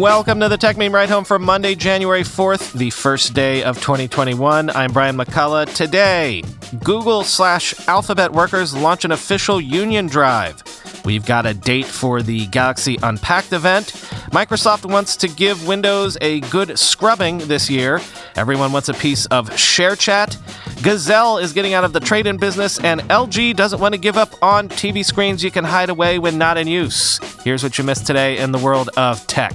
Welcome to the Techmeme Ride Home for Monday, January 4th, the first day of 2021. I'm Brian McCullough. Today, Google slash Alphabet workers launch an official union drive. We've got a date for the Galaxy Unpacked event. Microsoft wants to give Windows a good scrubbing this year. Everyone wants a piece of ShareChat. Gazelle is getting out of the trade in business, and LG doesn't want to give up on TV screens you can hide away when not in use. Here's what you missed today in the world of tech.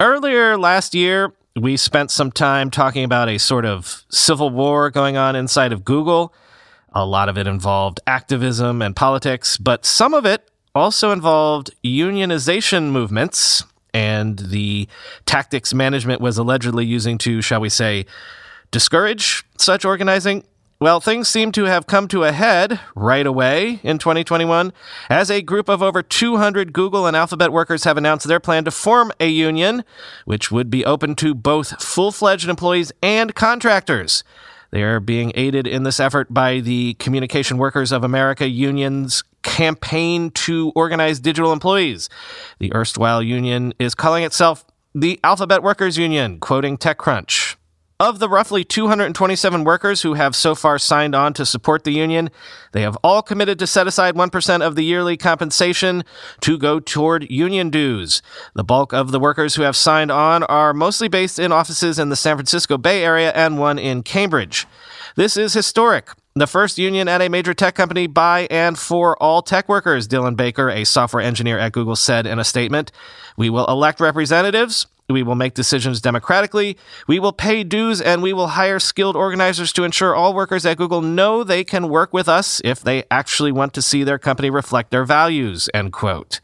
Earlier last year, we spent some time talking about a sort of civil war going on inside of Google. A lot of it involved activism and politics, but some of it also involved unionization movements and the tactics management was allegedly using to, shall we say, discourage such organizing. Well, things seem to have come to a head right away in 2021 as a group of over 200 Google and Alphabet workers have announced their plan to form a union, which would be open to both full fledged employees and contractors. They are being aided in this effort by the Communication Workers of America Union's campaign to organize digital employees. The erstwhile union is calling itself the Alphabet Workers Union, quoting TechCrunch. Of the roughly 227 workers who have so far signed on to support the union, they have all committed to set aside 1% of the yearly compensation to go toward union dues. The bulk of the workers who have signed on are mostly based in offices in the San Francisco Bay Area and one in Cambridge. This is historic. The first union at a major tech company by and for all tech workers, Dylan Baker, a software engineer at Google, said in a statement. We will elect representatives we will make decisions democratically. We will pay dues and we will hire skilled organizers to ensure all workers at Google know they can work with us if they actually want to see their company reflect their values, end quote.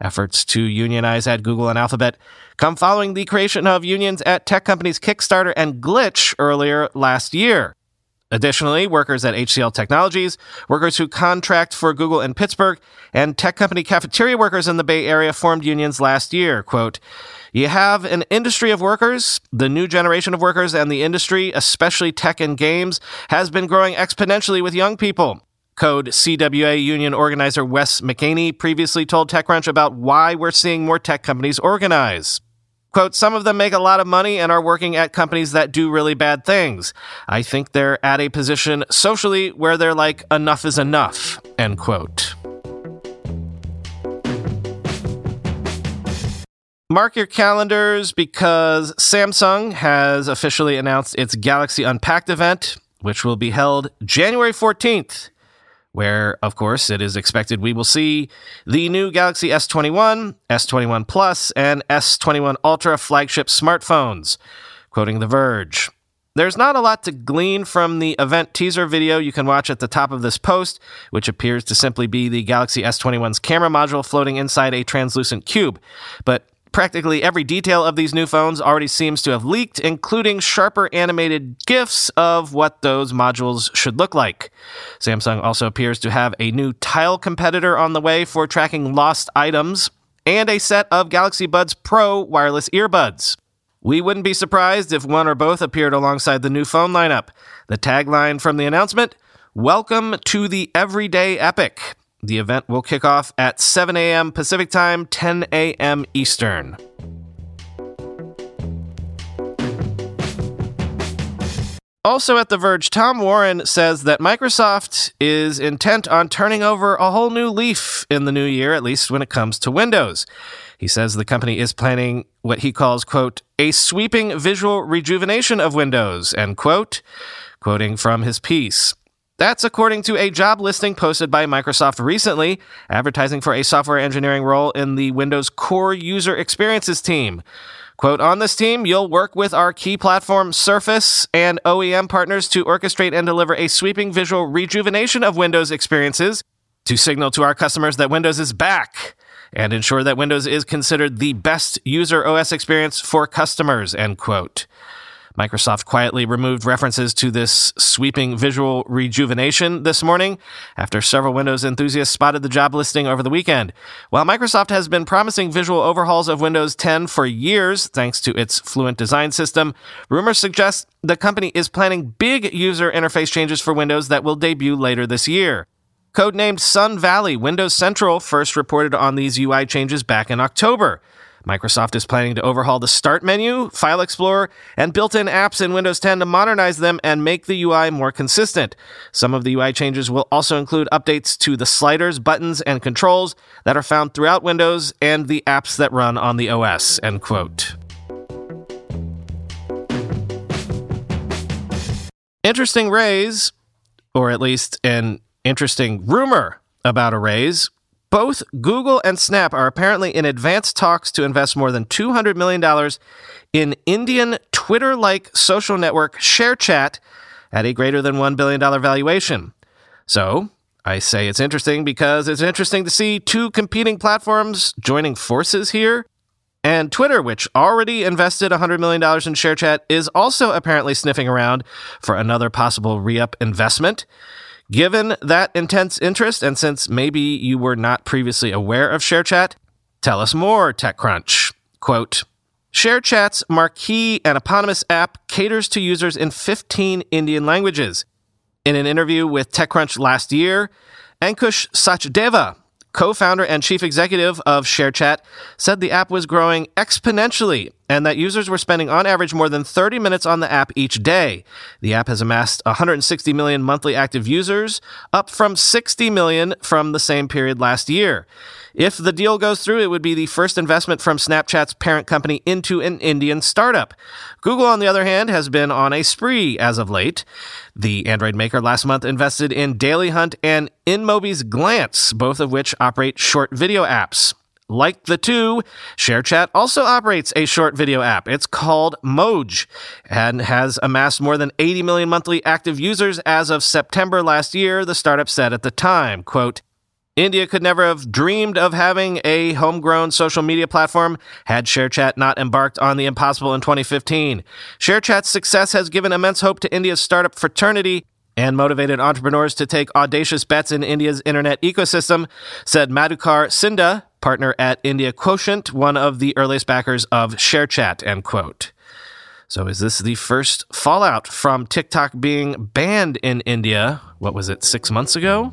Efforts to unionize at Google and Alphabet come following the creation of unions at tech companies Kickstarter and Glitch earlier last year. Additionally, workers at HCL Technologies, workers who contract for Google in Pittsburgh, and tech company cafeteria workers in the Bay Area formed unions last year. Quote, you have an industry of workers, the new generation of workers, and the industry, especially tech and games, has been growing exponentially with young people. Code CWA union organizer Wes McEnany previously told TechCrunch about why we're seeing more tech companies organize. Quote, some of them make a lot of money and are working at companies that do really bad things. I think they're at a position socially where they're like, enough is enough, end quote. Mark your calendars because Samsung has officially announced its Galaxy Unpacked event, which will be held January 14th where, of course, it is expected we will see the new Galaxy S21, S21 Plus, and S21 Ultra flagship smartphones. Quoting The Verge. There's not a lot to glean from the event teaser video you can watch at the top of this post, which appears to simply be the Galaxy S21's camera module floating inside a translucent cube. But Practically every detail of these new phones already seems to have leaked, including sharper animated GIFs of what those modules should look like. Samsung also appears to have a new tile competitor on the way for tracking lost items, and a set of Galaxy Buds Pro wireless earbuds. We wouldn't be surprised if one or both appeared alongside the new phone lineup. The tagline from the announcement Welcome to the Everyday Epic. The event will kick off at 7 a.m. Pacific Time, 10 a.m. Eastern. Also at The Verge, Tom Warren says that Microsoft is intent on turning over a whole new leaf in the new year, at least when it comes to Windows. He says the company is planning what he calls, quote, a sweeping visual rejuvenation of Windows, end quote, quoting from his piece. That's according to a job listing posted by Microsoft recently, advertising for a software engineering role in the Windows Core User Experiences team. Quote, on this team, you'll work with our key platform Surface and OEM partners to orchestrate and deliver a sweeping visual rejuvenation of Windows experiences to signal to our customers that Windows is back and ensure that Windows is considered the best user OS experience for customers, end quote. Microsoft quietly removed references to this sweeping visual rejuvenation this morning after several Windows enthusiasts spotted the job listing over the weekend. While Microsoft has been promising visual overhauls of Windows 10 for years thanks to its fluent design system, rumors suggest the company is planning big user interface changes for Windows that will debut later this year. Codenamed Sun Valley, Windows Central first reported on these UI changes back in October. Microsoft is planning to overhaul the Start menu, File Explorer, and built in apps in Windows 10 to modernize them and make the UI more consistent. Some of the UI changes will also include updates to the sliders, buttons, and controls that are found throughout Windows and the apps that run on the OS. End quote. Interesting raise, or at least an interesting rumor about a raise both Google and Snap are apparently in advanced talks to invest more than $200 million in Indian Twitter like social network ShareChat at a greater than $1 billion valuation. So, I say it's interesting because it's interesting to see two competing platforms joining forces here. And Twitter, which already invested $100 million in ShareChat, is also apparently sniffing around for another possible re up investment. Given that intense interest, and since maybe you were not previously aware of ShareChat, tell us more, TechCrunch. Quote, ShareChat's marquee and eponymous app caters to users in 15 Indian languages. In an interview with TechCrunch last year, Ankush Sachdeva, co founder and chief executive of ShareChat, said the app was growing exponentially and that users were spending on average more than 30 minutes on the app each day. The app has amassed 160 million monthly active users, up from 60 million from the same period last year. If the deal goes through, it would be the first investment from Snapchat's parent company into an Indian startup. Google, on the other hand, has been on a spree as of late. The Android maker last month invested in Daily Hunt and InMobi's Glance, both of which operate short video apps. Like the two, ShareChat also operates a short video app. It's called Moj and has amassed more than 80 million monthly active users as of September last year, the startup said at the time. Quote, India could never have dreamed of having a homegrown social media platform had ShareChat not embarked on the impossible in 2015. ShareChat's success has given immense hope to India's startup fraternity and motivated entrepreneurs to take audacious bets in India's internet ecosystem, said Madhukar Sinha, partner at India Quotient, one of the earliest backers of ShareChat, end quote. So is this the first fallout from TikTok being banned in India? What was it, six months ago?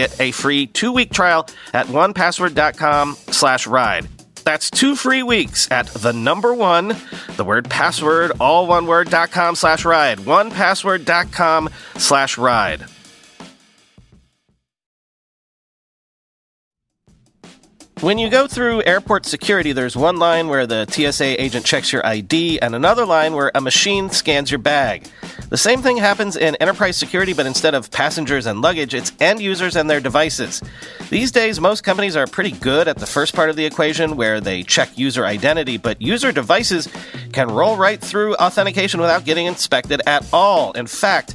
get a free two-week trial at onepassword.com slash ride. That's two free weeks at the number one, the word password, all one word, dot com slash ride. Onepassword.com slash ride. When you go through airport security, there's one line where the TSA agent checks your ID and another line where a machine scans your bag. The same thing happens in enterprise security, but instead of passengers and luggage, it's end users and their devices. These days, most companies are pretty good at the first part of the equation where they check user identity, but user devices can roll right through authentication without getting inspected at all. In fact,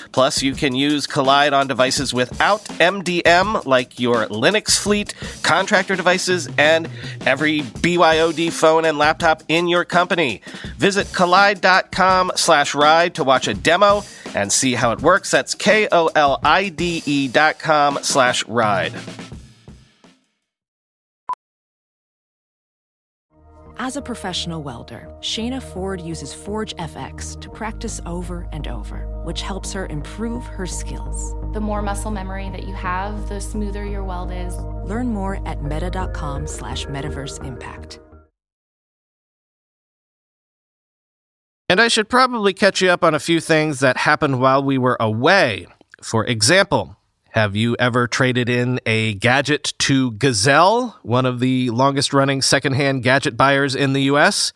Plus, you can use Kolide on devices without MDM, like your Linux fleet, contractor devices, and every BYOD phone and laptop in your company. Visit kolide.com slash ride to watch a demo and see how it works. That's K-O-L-I-D-E dot com slash ride. As a professional welder, Shayna Ford uses Forge FX to practice over and over, which helps her improve her skills. The more muscle memory that you have, the smoother your weld is. Learn more at meta.com slash metaverse impact. And I should probably catch you up on a few things that happened while we were away. For example, have you ever traded in a gadget to Gazelle, one of the longest running secondhand gadget buyers in the US?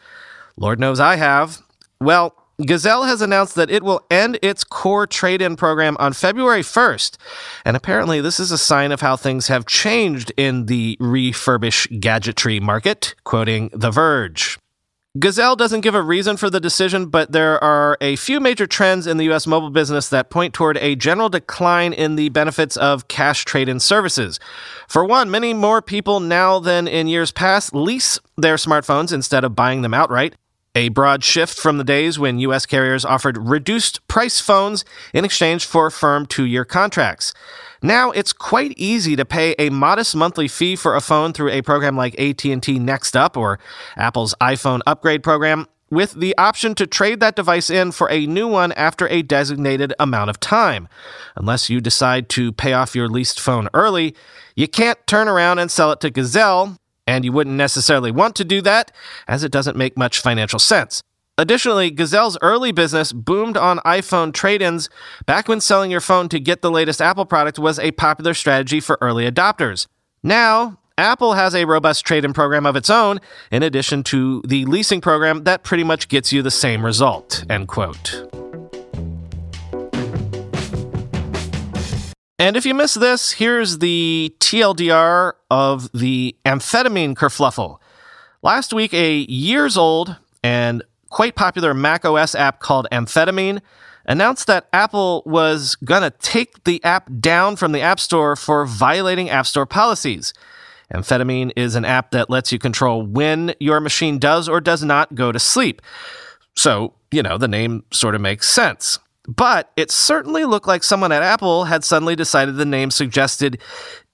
Lord knows I have. Well, Gazelle has announced that it will end its core trade in program on February 1st. And apparently, this is a sign of how things have changed in the refurbish gadgetry market, quoting The Verge. Gazelle doesn't give a reason for the decision, but there are a few major trends in the US mobile business that point toward a general decline in the benefits of cash trade in services. For one, many more people now than in years past lease their smartphones instead of buying them outright. A broad shift from the days when US carriers offered reduced price phones in exchange for firm two year contracts. Now it's quite easy to pay a modest monthly fee for a phone through a program like AT&T Next Up or Apple's iPhone upgrade program with the option to trade that device in for a new one after a designated amount of time. Unless you decide to pay off your leased phone early, you can't turn around and sell it to Gazelle, and you wouldn't necessarily want to do that as it doesn't make much financial sense. Additionally, Gazelle's early business boomed on iPhone trade ins back when selling your phone to get the latest Apple product was a popular strategy for early adopters. Now, Apple has a robust trade in program of its own, in addition to the leasing program that pretty much gets you the same result. End quote. And if you missed this, here's the TLDR of the amphetamine kerfluffle. Last week, a years old and quite popular Mac OS app called Amphetamine announced that Apple was going to take the app down from the App Store for violating App Store policies. Amphetamine is an app that lets you control when your machine does or does not go to sleep. So, you know, the name sort of makes sense. But it certainly looked like someone at Apple had suddenly decided the name suggested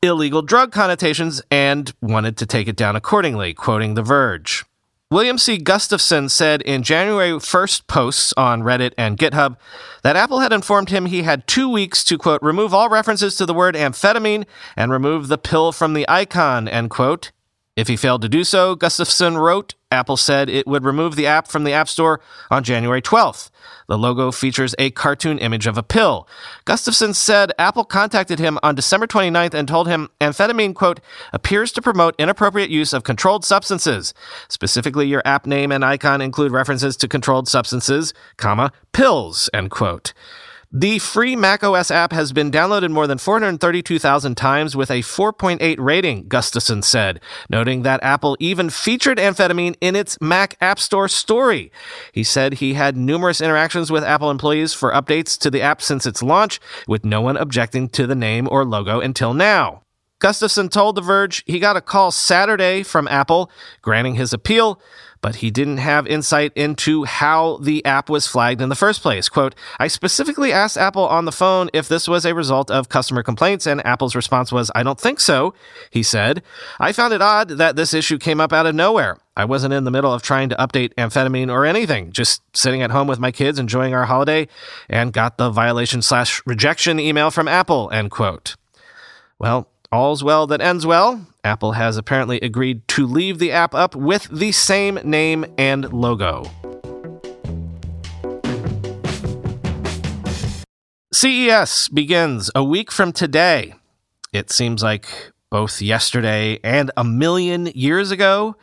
illegal drug connotations and wanted to take it down accordingly, quoting The Verge. William C. Gustafson said in January 1st posts on Reddit and GitHub that Apple had informed him he had two weeks to, quote, remove all references to the word amphetamine and remove the pill from the icon, end quote. If he failed to do so, Gustafson wrote, Apple said it would remove the app from the App Store on January 12th. The logo features a cartoon image of a pill. Gustafson said Apple contacted him on December 29th and told him amphetamine, quote, appears to promote inappropriate use of controlled substances. Specifically, your app name and icon include references to controlled substances, comma, pills, end quote. The free macOS app has been downloaded more than 432,000 times with a 4.8 rating, Gustafson said, noting that Apple even featured amphetamine in its Mac App Store story. He said he had numerous interactions with Apple employees for updates to the app since its launch, with no one objecting to the name or logo until now. Gustafson told The Verge he got a call Saturday from Apple granting his appeal but he didn't have insight into how the app was flagged in the first place. Quote, I specifically asked Apple on the phone if this was a result of customer complaints, and Apple's response was, I don't think so, he said. I found it odd that this issue came up out of nowhere. I wasn't in the middle of trying to update amphetamine or anything, just sitting at home with my kids enjoying our holiday and got the violation slash rejection email from Apple, end quote. Well, all's well that ends well. Apple has apparently agreed to leave the app up with the same name and logo. CES begins a week from today. It seems like both yesterday and a million years ago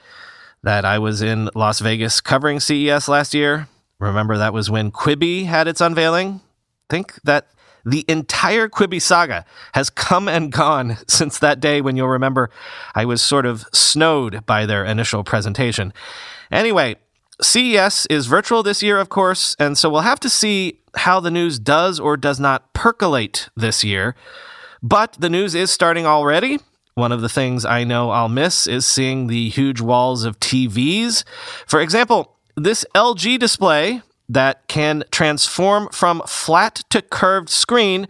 that I was in Las Vegas covering CES last year. Remember, that was when Quibi had its unveiling? Think that the entire Quibi saga has come and gone since that day when you'll remember I was sort of snowed by their initial presentation. Anyway, CES is virtual this year, of course, and so we'll have to see how the news does or does not percolate this year. But the news is starting already. One of the things I know I'll miss is seeing the huge walls of TVs. For example, this LG display that can transform from flat to curved screen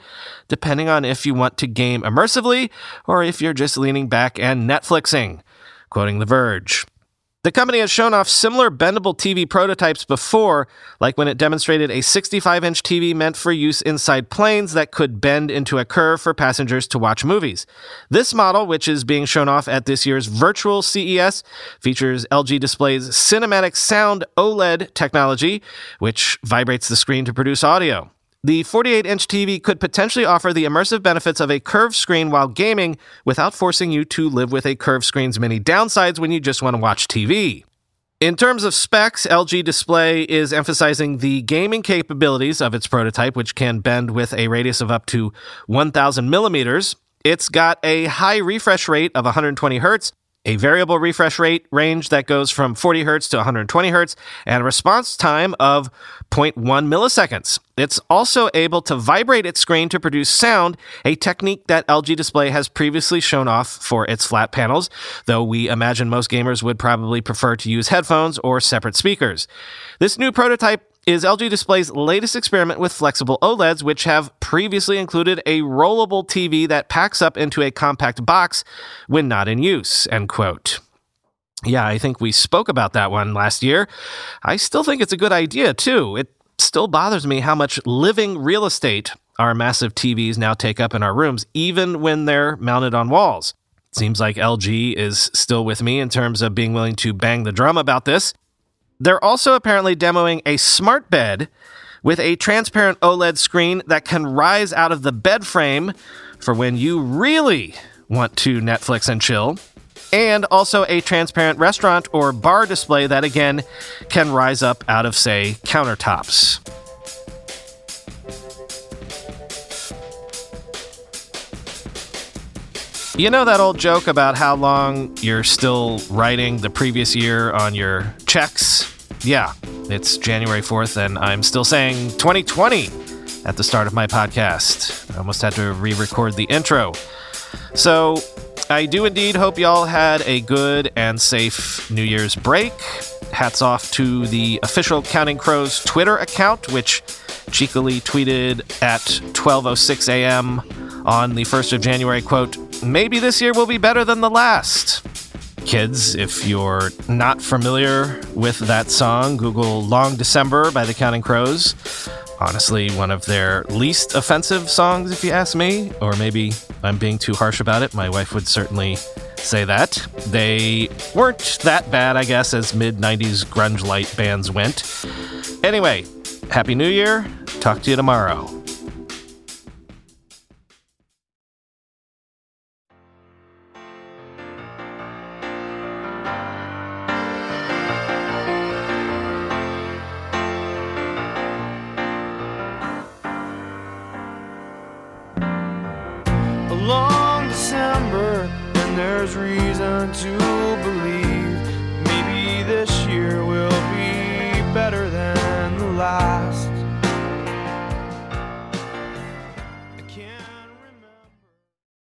depending on if you want to game immersively or if you're just leaning back and Netflixing. Quoting The Verge. The company has shown off similar bendable TV prototypes before, like when it demonstrated a 65 inch TV meant for use inside planes that could bend into a curve for passengers to watch movies. This model, which is being shown off at this year's virtual CES, features LG Display's Cinematic Sound OLED technology, which vibrates the screen to produce audio. The 48 inch TV could potentially offer the immersive benefits of a curved screen while gaming without forcing you to live with a curved screen's many downsides when you just want to watch TV. In terms of specs, LG Display is emphasizing the gaming capabilities of its prototype, which can bend with a radius of up to 1,000 millimeters. It's got a high refresh rate of 120 hertz a variable refresh rate range that goes from 40 hertz to 120 hertz, and a response time of 0.1 milliseconds. It's also able to vibrate its screen to produce sound, a technique that LG Display has previously shown off for its flat panels, though we imagine most gamers would probably prefer to use headphones or separate speakers. This new prototype is LG Display's latest experiment with flexible OLEDs, which have previously included a rollable TV that packs up into a compact box when not in use. End quote. Yeah, I think we spoke about that one last year. I still think it's a good idea, too. It still bothers me how much living real estate our massive TVs now take up in our rooms, even when they're mounted on walls. Seems like LG is still with me in terms of being willing to bang the drum about this. They're also apparently demoing a smart bed with a transparent OLED screen that can rise out of the bed frame for when you really want to Netflix and chill. And also a transparent restaurant or bar display that again can rise up out of, say, countertops. You know that old joke about how long you're still writing the previous year on your checks? Yeah, it's January 4th, and I'm still saying 2020 at the start of my podcast. I almost had to re record the intro. So, I do indeed hope y'all had a good and safe New Year's break. Hats off to the official Counting Crows Twitter account, which cheekily tweeted at 12:06 a.m. on the 1st of January, quote, "Maybe this year will be better than the last." Kids, if you're not familiar with that song, Google Long December by the Counting Crows. Honestly, one of their least offensive songs, if you ask me, or maybe I'm being too harsh about it. My wife would certainly say that. They weren't that bad, I guess, as mid 90s grunge light bands went. Anyway, Happy New Year. Talk to you tomorrow.